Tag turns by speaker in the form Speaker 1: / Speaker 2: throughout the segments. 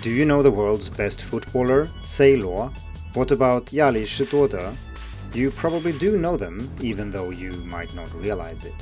Speaker 1: Do you know the world's best footballer, 罗? What about Yali Shiduode? You probably do know them, even though you might not realize it.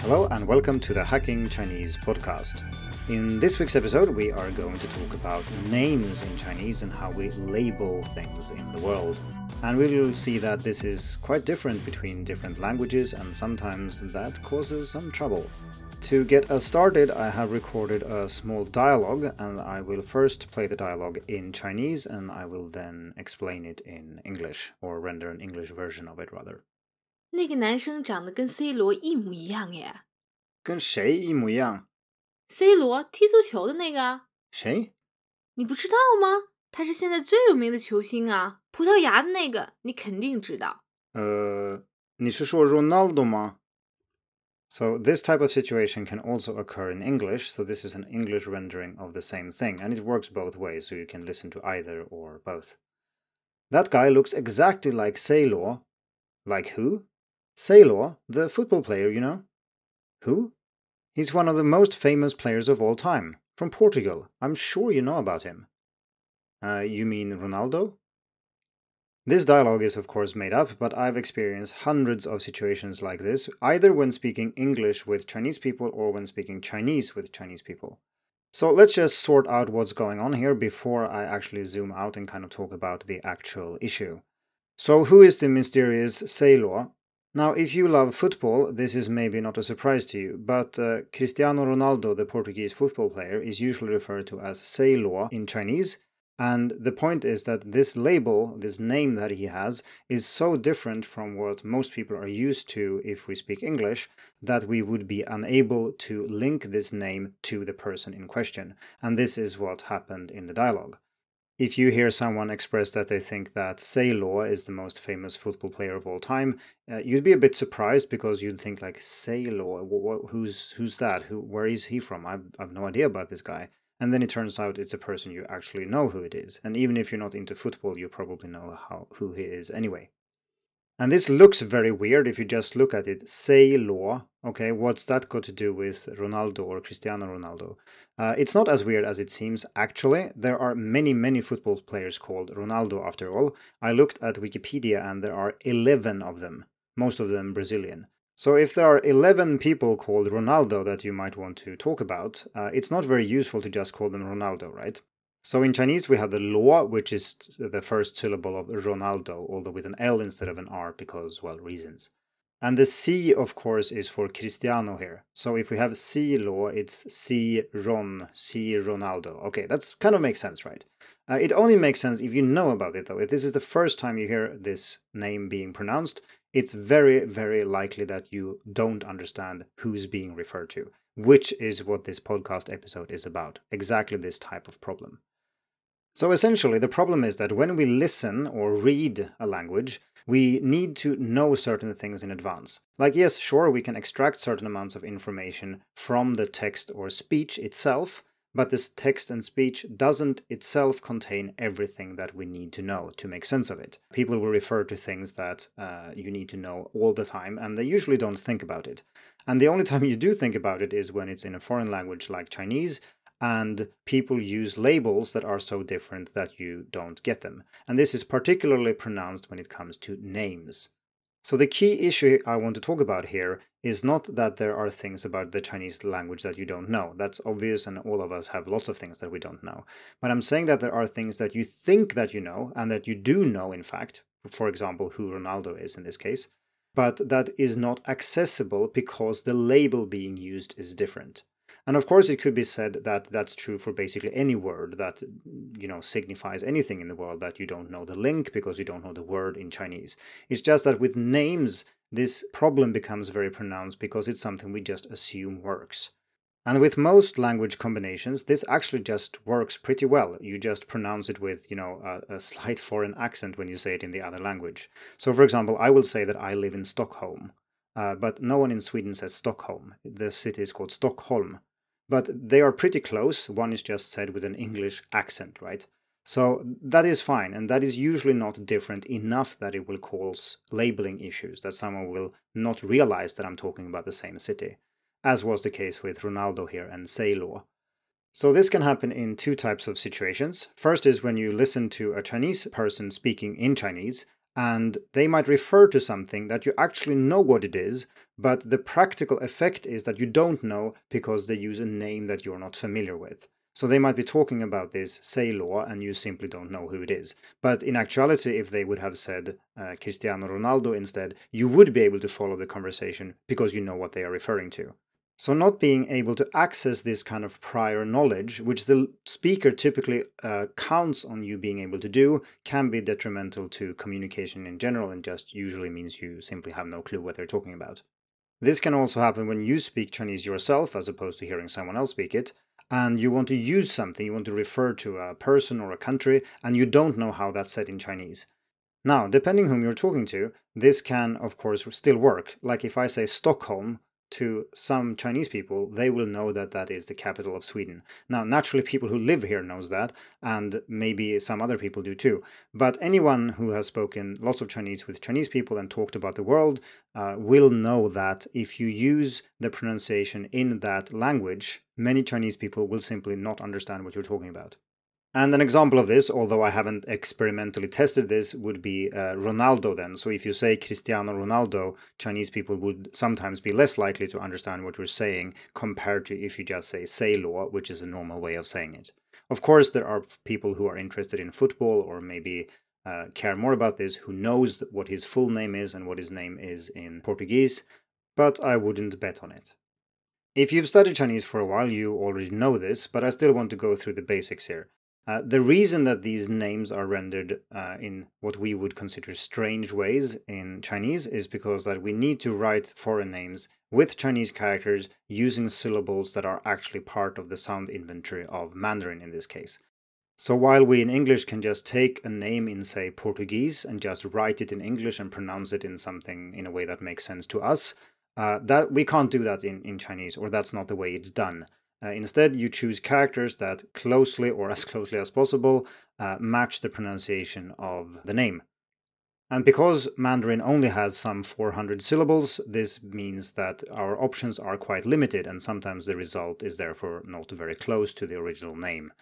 Speaker 1: Hello and welcome to the Hacking Chinese podcast. In this week's episode, we are going to talk about names in Chinese and how we label things in the world. And we will see that this is quite different between different languages, and sometimes that causes some trouble. To get us started, I have recorded a small dialogue, and I will first play the dialogue in Chinese, and I will then explain it in English, or render an English version of it rather.
Speaker 2: 那个男生长得跟 C 罗一模一样耶
Speaker 1: 跟谁一模一样？
Speaker 2: C
Speaker 1: Ronaldo 吗？So, this type of situation can also occur in English, so this is an English rendering of the same thing, and it works both ways, so you can listen to either or both. That guy looks exactly like C Luo. Like who? C Luo, the football player, you know. Who? He's one of the most famous players of all time, from Portugal. I'm sure you know about him. Uh, you mean Ronaldo? This dialogue is, of course, made up, but I've experienced hundreds of situations like this, either when speaking English with Chinese people or when speaking Chinese with Chinese people. So let's just sort out what's going on here before I actually zoom out and kind of talk about the actual issue. So, who is the mysterious C Luo? Now, if you love football, this is maybe not a surprise to you, but uh, Cristiano Ronaldo, the Portuguese football player, is usually referred to as C Luo in Chinese, and the point is that this label, this name that he has, is so different from what most people are used to if we speak English that we would be unable to link this name to the person in question. And this is what happened in the dialogue. If you hear someone express that they think that C Luo is the most famous football player of all time, uh, you'd be a bit surprised because you'd think like C Luo, wh- wh- who's who's that? Who where is he from? I've, I've no idea about this guy. And then it turns out it's a person you actually know who it is. And even if you're not into football, you probably know how who he is anyway. And this looks very weird if you just look at it. Say law. Okay, what's that got to do with Ronaldo or Cristiano Ronaldo? Uh, it's not as weird as it seems, actually. There are many, many football players called Ronaldo, after all. I looked at Wikipedia and there are 11 of them, most of them Brazilian. So if there are 11 people called Ronaldo that you might want to talk about, uh, it's not very useful to just call them Ronaldo, right? So in Chinese, we have the Luo, which is the first syllable of Ronaldo, although with an L instead of an R because, well, reasons. And the C, of course, is for Cristiano here. So if we have C Luo, it's C Ron, C Ronaldo. Okay, that's kind of makes sense, right? Uh, it only makes sense if you know about it, though. If this is the first time you hear this name being pronounced, it's very, very likely that you don't understand who's being referred to, which is what this podcast episode is about. Exactly this type of problem. So essentially, the problem is that when we listen or read a language, we need to know certain things in advance. Like, yes, sure, we can extract certain amounts of information from the text or speech itself, but this text and speech doesn't itself contain everything that we need to know to make sense of it. People will refer to things that uh, you need to know all the time, and they usually don't think about it. And the only time you do think about it is when it's in a foreign language like Chinese, and people use labels that are so different that you don't get them. And this is particularly pronounced when it comes to names. So, the key issue I want to talk about here is not that there are things about the Chinese language that you don't know. That's obvious, and all of us have lots of things that we don't know. But I'm saying that there are things that you think that you know, and that you do know, in fact. For example, who Ronaldo is in this case. But that is not accessible because the label being used is different. And of course, it could be said that that's true for basically any word that you know signifies anything in the world that you don't know the link because you don't know the word in Chinese. It's just that with names, this problem becomes very pronounced because it's something we just assume works. And with most language combinations, this actually just works pretty well. You just pronounce it with, you know, a, a, slight foreign accent when you say it in the other language. So, for example, I will say that I live in Stockholm, uh, but no one in Sweden says Stockholm. The city is called Stockholm but they are pretty close. One is just said with an English accent, right? So that is fine, and that is usually not different enough that it will cause labeling issues, that someone will not realize that I'm talking about the same city. as was the case with Ronaldo here and C Luo. So this can happen in two types of situations. First is when you listen to a Chinese person speaking in Chinese, and they might refer to something that you actually know what it is, but the practical effect is that you don't know because they use a name that you're not familiar with. So they might be talking about this C Luo and you simply don't know who it is. But in actuality, if they would have said uh, Cristiano Ronaldo instead, you would be able to follow the conversation because you know what they are referring to. So, not being able to access this kind of prior knowledge, which the speaker typically uh, counts on you being able to do, can be detrimental to communication in general and just usually means you simply have no clue what they're talking about. This can also happen when you speak Chinese yourself as opposed to hearing someone else speak it, and you want to use something, you want to refer to a person or a country, and you don't know how that's said in Chinese. Now, depending whom you're talking to, this can, of course, still work. Like if I say Stockholm, to some Chinese people, they will know that that is the capital of Sweden. Now, naturally, people who live here knows that, and maybe some other people do too. But anyone who has spoken lots of Chinese with Chinese people and talked about the world uh, will know that if you use the pronunciation in that language, many Chinese people will simply not understand what you're talking about. And an example of this, although I haven't experimentally tested this, would be uh, Ronaldo then. So if you say Cristiano Ronaldo, Chinese people would sometimes be less likely to understand what you're saying compared to if you just say C Luo, which is a normal way of saying it. Of course, there are people who are interested in football or maybe uh, care more about this, who knows what his full name is and what his name is in Portuguese, but I wouldn't bet on it. If you've studied Chinese for a while, you already know this, but I still want to go through the basics here. Uh, the reason that these names are rendered uh, in what we would consider strange ways in Chinese is because that we need to write foreign names with Chinese characters using syllables that are actually part of the sound inventory of Mandarin in this case. So while we in English can just take a name in, say, Portuguese and just write it in English and pronounce it in something in a way that makes sense to us, uh, that we can't do that in, in Chinese, or that's not the way it's done. Uh, instead, you choose characters that closely or as closely as possible uh, match the pronunciation of the name. And because Mandarin only has some 400 syllables, this means that our options are quite limited, and sometimes the result is therefore not very close to the original name.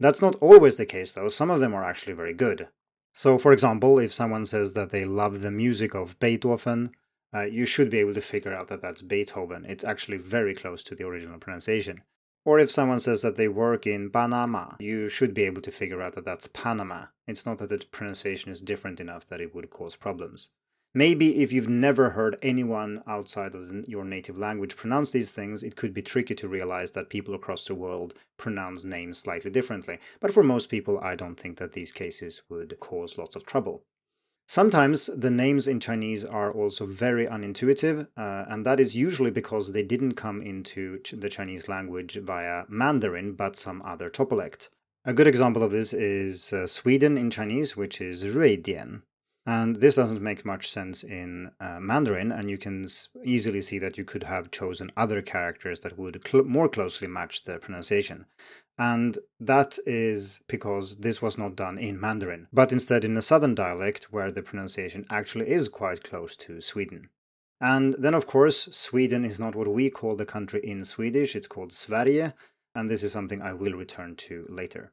Speaker 1: That's not always the case, though. Some of them are actually very good. So, for example, if someone says that they love the music of Beethoven, uh, you should be able to figure out that that's Beethoven. It's actually very close to the original pronunciation. Or if someone says that they work in Panama, you should be able to figure out that that's Panama. It's not that the pronunciation is different enough that it would cause problems. Maybe if you've never heard anyone outside of your native language pronounce these things, it could be tricky to realize that people across the world pronounce names slightly differently. But for most people, I don't think that these cases would cause lots of trouble. Sometimes the names in Chinese are also very unintuitive, uh, and that is usually because they didn't come into ch- the Chinese language via Mandarin but some other topolect. A good example of this is uh, Sweden in Chinese, which is Ruidian. And this doesn't make much sense in uh, Mandarin, and you can s- easily see that you could have chosen other characters that would cl- more closely match the pronunciation. And that is because this was not done in Mandarin, but instead in a southern dialect where the pronunciation actually is quite close to Sweden. And then, of course, Sweden is not what we call the country in Swedish, it's called Sverige, and this is something I will return to later.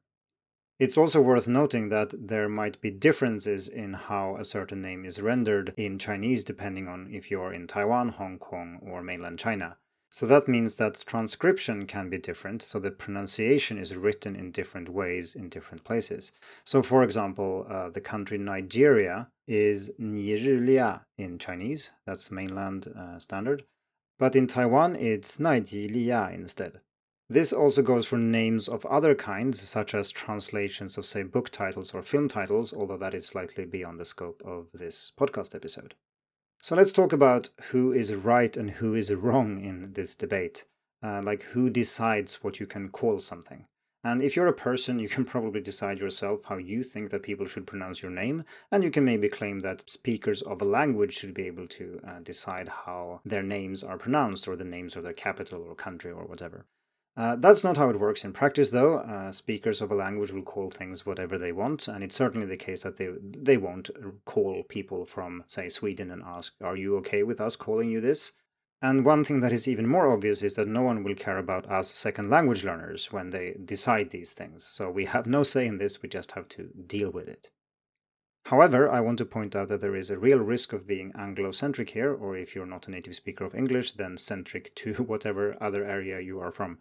Speaker 1: It's also worth noting that there might be differences in how a certain name is rendered in Chinese depending on if you're in Taiwan, Hong Kong, or mainland China. So that means that transcription can be different, so the pronunciation is written in different ways in different places. So, for example, uh, the country Nigeria is Nijilia in Chinese, that's mainland uh, standard, but in Taiwan it's Naijilia instead. This also goes for names of other kinds, such as translations of, say, book titles or film titles, although that is slightly beyond the scope of this podcast episode. So let's talk about who is right and who is wrong in this debate. Uh, like who decides what you can call something. And if you're a person, you can probably decide yourself how you think that people should pronounce your name, and you can maybe claim that speakers of a language should be able to uh, decide how their names are pronounced, or the names of their capital or country or whatever. Uh, that's not how it works in practice, though. Uh, speakers of a language will call things whatever they want, and it's certainly the case that they they won't call people from, say, Sweden and ask, "Are you okay with us calling you this?" And one thing that is even more obvious is that no one will care about us second language learners when they decide these things. So we have no say in this, we just have to deal with it. However, I want to point out that there is a real risk of being Anglo-centric here, or if you're not a native speaker of English, then centric to whatever other area you are from.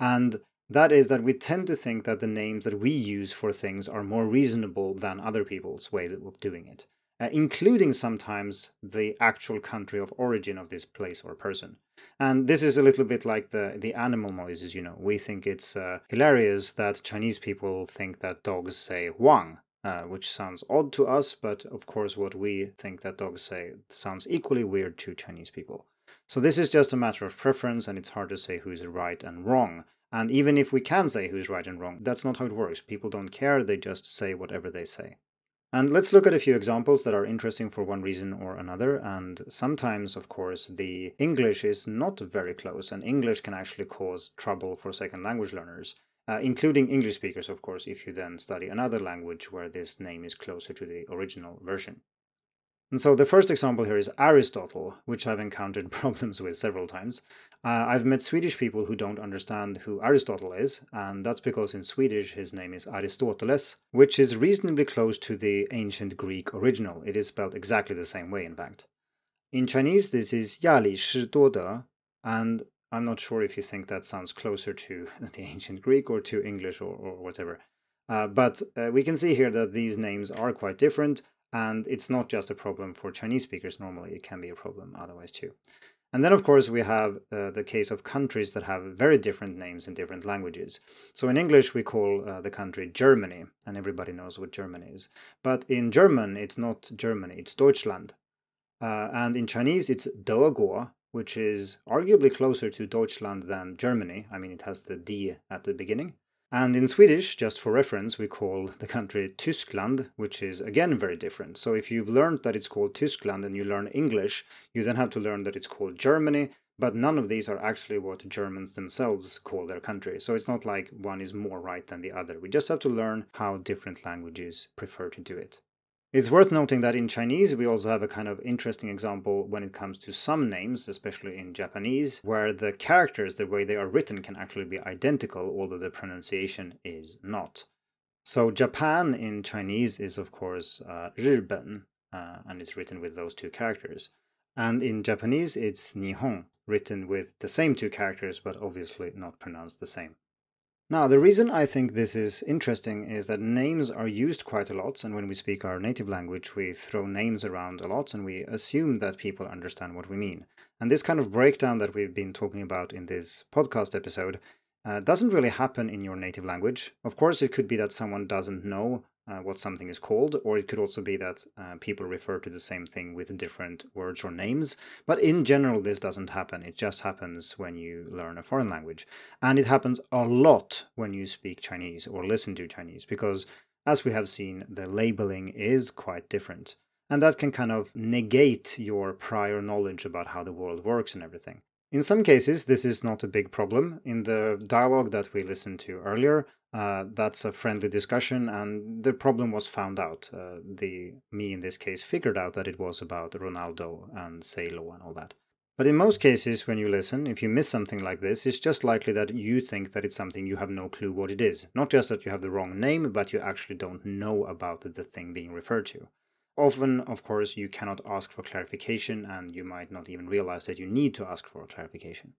Speaker 1: And that is that we tend to think that the names that we use for things are more reasonable than other people's ways of doing it uh, including sometimes the actual country of origin of this place or person. And this is a little bit like the, the animal noises, you know. We think it's uh, hilarious that Chinese people think that dogs say Wang, uh, which sounds odd to us, but of course, what we think that dogs say sounds equally weird to Chinese people. So this is just a matter of preference, and it's hard to say who's right and wrong. And even if we can say who's right and wrong, that's not how it works. People don't care, they just say whatever they say. And let's look at a few examples that are interesting for one reason or another. And sometimes, of course, the English is not very close, and English can actually cause trouble for second language learners, uh, including English speakers, of course, if you then study another language where this name is closer to the original version. And so the first example here is Aristotle, which I've encountered problems with several times. Uh, I've met Swedish people who don't understand who Aristotle is, and that's because in Swedish his name is Aristoteles, which is reasonably close to the ancient Greek original. It is spelled exactly the same way, in fact. In Chinese, this is Yali Shi De, and I'm not sure if you think that sounds closer to the ancient Greek or to English or, or whatever. Uh, but uh, we can see here that these names are quite different, and it's not just a problem for Chinese speakers normally, it can be a problem otherwise too. And then, of course, we have uh, the case of countries that have very different names in different languages. So in English, we call uh, the country Germany, and everybody knows what Germany is. But in German, it's not Germany, it's Deutschland. Uh, and in Chinese, it's Deguo, which is arguably closer to Deutschland than Germany. I mean, it has the D at the beginning. And in Swedish, just for reference, we call the country Tyskland, which is again very different. So if you've learned that it's called Tyskland and you learn English, you then have to learn that it's called Germany, but none of these are actually what Germans themselves call their country. So it's not like one is more right than the other. We just have to learn how different languages prefer to do it. It's worth noting that in Chinese, we also have a kind of interesting example when it comes to some names, especially in Japanese, where the characters, the way they are written, can actually be identical, although the pronunciation is not. So, Japan in Chinese is, of course, uh, 日本, uh, and it's written with those two characters. And in Japanese, it's Nihon, written with the same two characters, but obviously not pronounced the same. Now, the reason I think this is interesting is that names are used quite a lot, and when we speak our native language, we throw names around a lot and we assume that people understand what we mean. And this kind of breakdown that we've been talking about in this podcast episode uh, doesn't really happen in your native language. Of course, it could be that someone doesn't know uh, what something is called, or it could also be that uh, people refer to the same thing with different words or names. But in general, this doesn't happen. It just happens when you learn a foreign language. And it happens a lot when you speak Chinese or listen to Chinese, because as we have seen, the labeling is quite different. And that can kind of negate your prior knowledge about how the world works and everything. In some cases, this is not a big problem. In the dialogue that we listened to earlier, uh, that's a friendly discussion, and the problem was found out. Uh, the me in this case figured out that it was about Ronaldo and C Luo and all that. But in most cases, when you listen, if you miss something like this, it's just likely that you think that it's something you have no clue what it is. Not just that you have the wrong name, but you actually don't know about the thing being referred to. Often, of course, you cannot ask for clarification, and you might not even realize that you need to ask for clarification.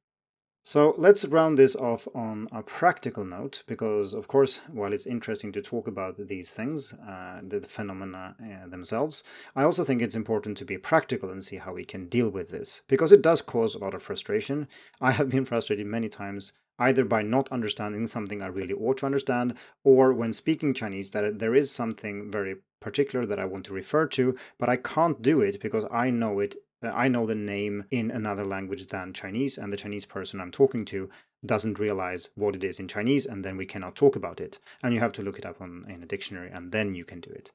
Speaker 1: So let's round this off on a practical note, because of course, while it's interesting to talk about these things, uh, the phenomena uh, themselves, I also think it's important to be practical and see how we can deal with this, because it does cause a lot of frustration. I have been frustrated many times either by not understanding something I really ought to understand, or when speaking Chinese, that there is something very particular that I want to refer to, but I can't do it because I know it. Uh, I know the name in another language than Chinese, and the Chinese person I'm talking to doesn't realize what it is in Chinese, and then we cannot talk about it. And you have to look it up on, in a dictionary, and then you can do it.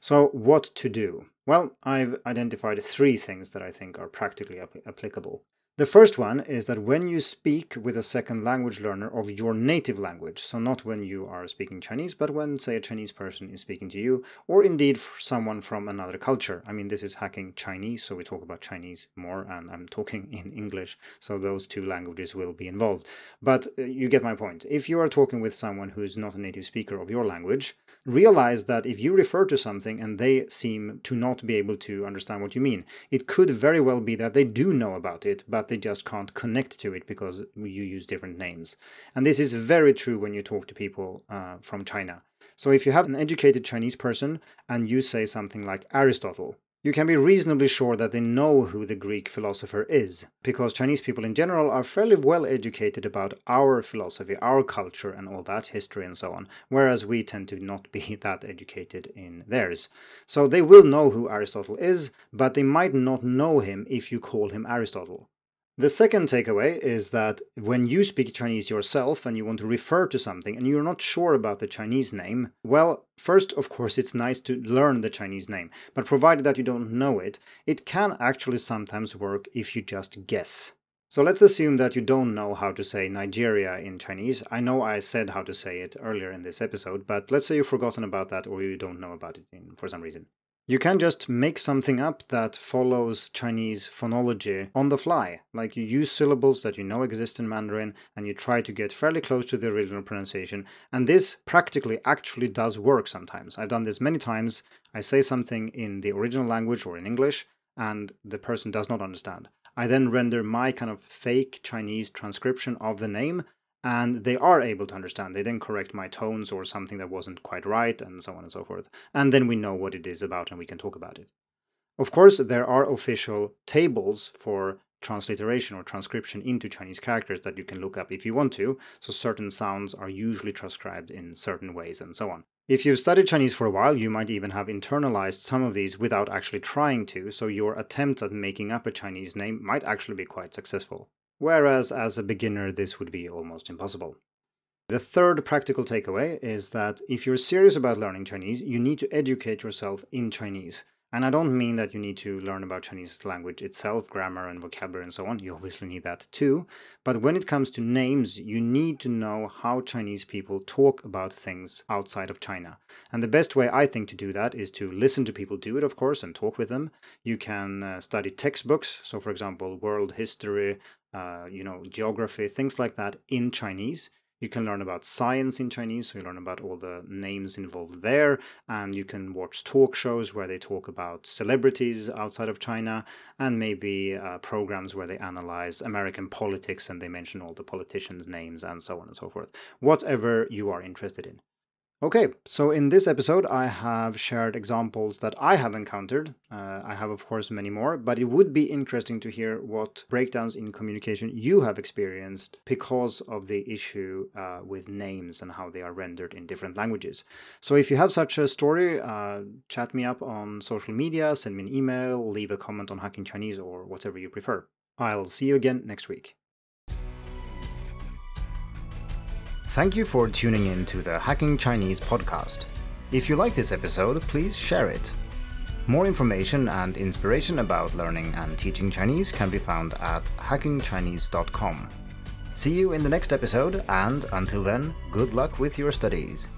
Speaker 1: So, what to do? Well, I've identified three things that I think are practically ap- applicable. The first one is that when you speak with a second language learner of your native language, so not when you are speaking Chinese, but when, say, a Chinese person is speaking to you, or indeed someone from another culture. I mean, this is hacking Chinese, so we talk about Chinese more, and I'm talking in English, so those two languages will be involved. But uh, you get my point. If you are talking with someone who is not a native speaker of your language, realize that if you refer to something and they seem to not be able to understand what you mean, it could very well be that they do know about it, but they just can't connect to it because you use different names. And this is very true when you talk to people uh, from China. So if you have an educated Chinese person and you say something like Aristotle, you can be reasonably sure that they know who the Greek philosopher is, because Chinese people in general are fairly well educated about our philosophy, our culture, and all that, history and so on, whereas we tend to not be that educated in theirs. So they will know who Aristotle is, but they might not know him if you call him Aristotle. The second takeaway is that when you speak Chinese yourself and you want to refer to something and you're not sure about the Chinese name, well, first, of course, it's nice to learn the Chinese name, but provided that you don't know it, it can actually sometimes work if you just guess. So let's assume that you don't know how to say Nigeria in Chinese. I know I said how to say it earlier in this episode, but let's say you've forgotten about that or you don't know about it in, for some reason. You can just make something up that follows Chinese phonology on the fly. Like you use syllables that you know exist in Mandarin and you try to get fairly close to the original pronunciation. And this practically actually does work sometimes. I've done this many times. I say something in the original language or in English and the person does not understand. I then render my kind of fake Chinese transcription of the name and they are able to understand. They then correct my tones or something that wasn't quite right, and so on and so forth. And then we know what it is about and we can talk about it. Of course, there are official tables for transliteration or transcription into Chinese characters that you can look up if you want to, so certain sounds are usually transcribed in certain ways and so on. If you've studied Chinese for a while, you might even have internalized some of these without actually trying to, so your attempt at making up a Chinese name might actually be quite successful whereas as a beginner this would be almost impossible. The third practical takeaway is that if you're serious about learning Chinese, you need to educate yourself in Chinese. And I don't mean that you need to learn about Chinese language itself, grammar and vocabulary and so on. You obviously need that too. But when it comes to names, you need to know how Chinese people talk about things outside of China. And the best way I think to do that is to listen to people do it, of course, and talk with them. You can uh, study textbooks. So, for example, world history, uh, you know, geography, things like that in Chinese. You can learn about science in Chinese, so you learn about all the names involved there, and you can watch talk shows where they talk about celebrities outside of China, and maybe uh, programs where they analyze American politics and they mention all the politicians' names and so on and so forth. Whatever you are interested in. Okay, so in this episode, I have shared examples that I have encountered. Uh, I have, of course, many more, but it would be interesting to hear what breakdowns in communication you have experienced because of the issue uh, with names and how they are rendered in different languages. So if you have such a story, uh, chat me up on social media, send me an email, leave a comment on Hacking Chinese, or whatever you prefer. I'll see you again next week. Thank you for tuning in to the Hacking Chinese podcast. If you like this episode, please share it. More information and inspiration about learning and teaching Chinese can be found at hackingchinese.com. See you in the next episode, and until then, good luck with your studies.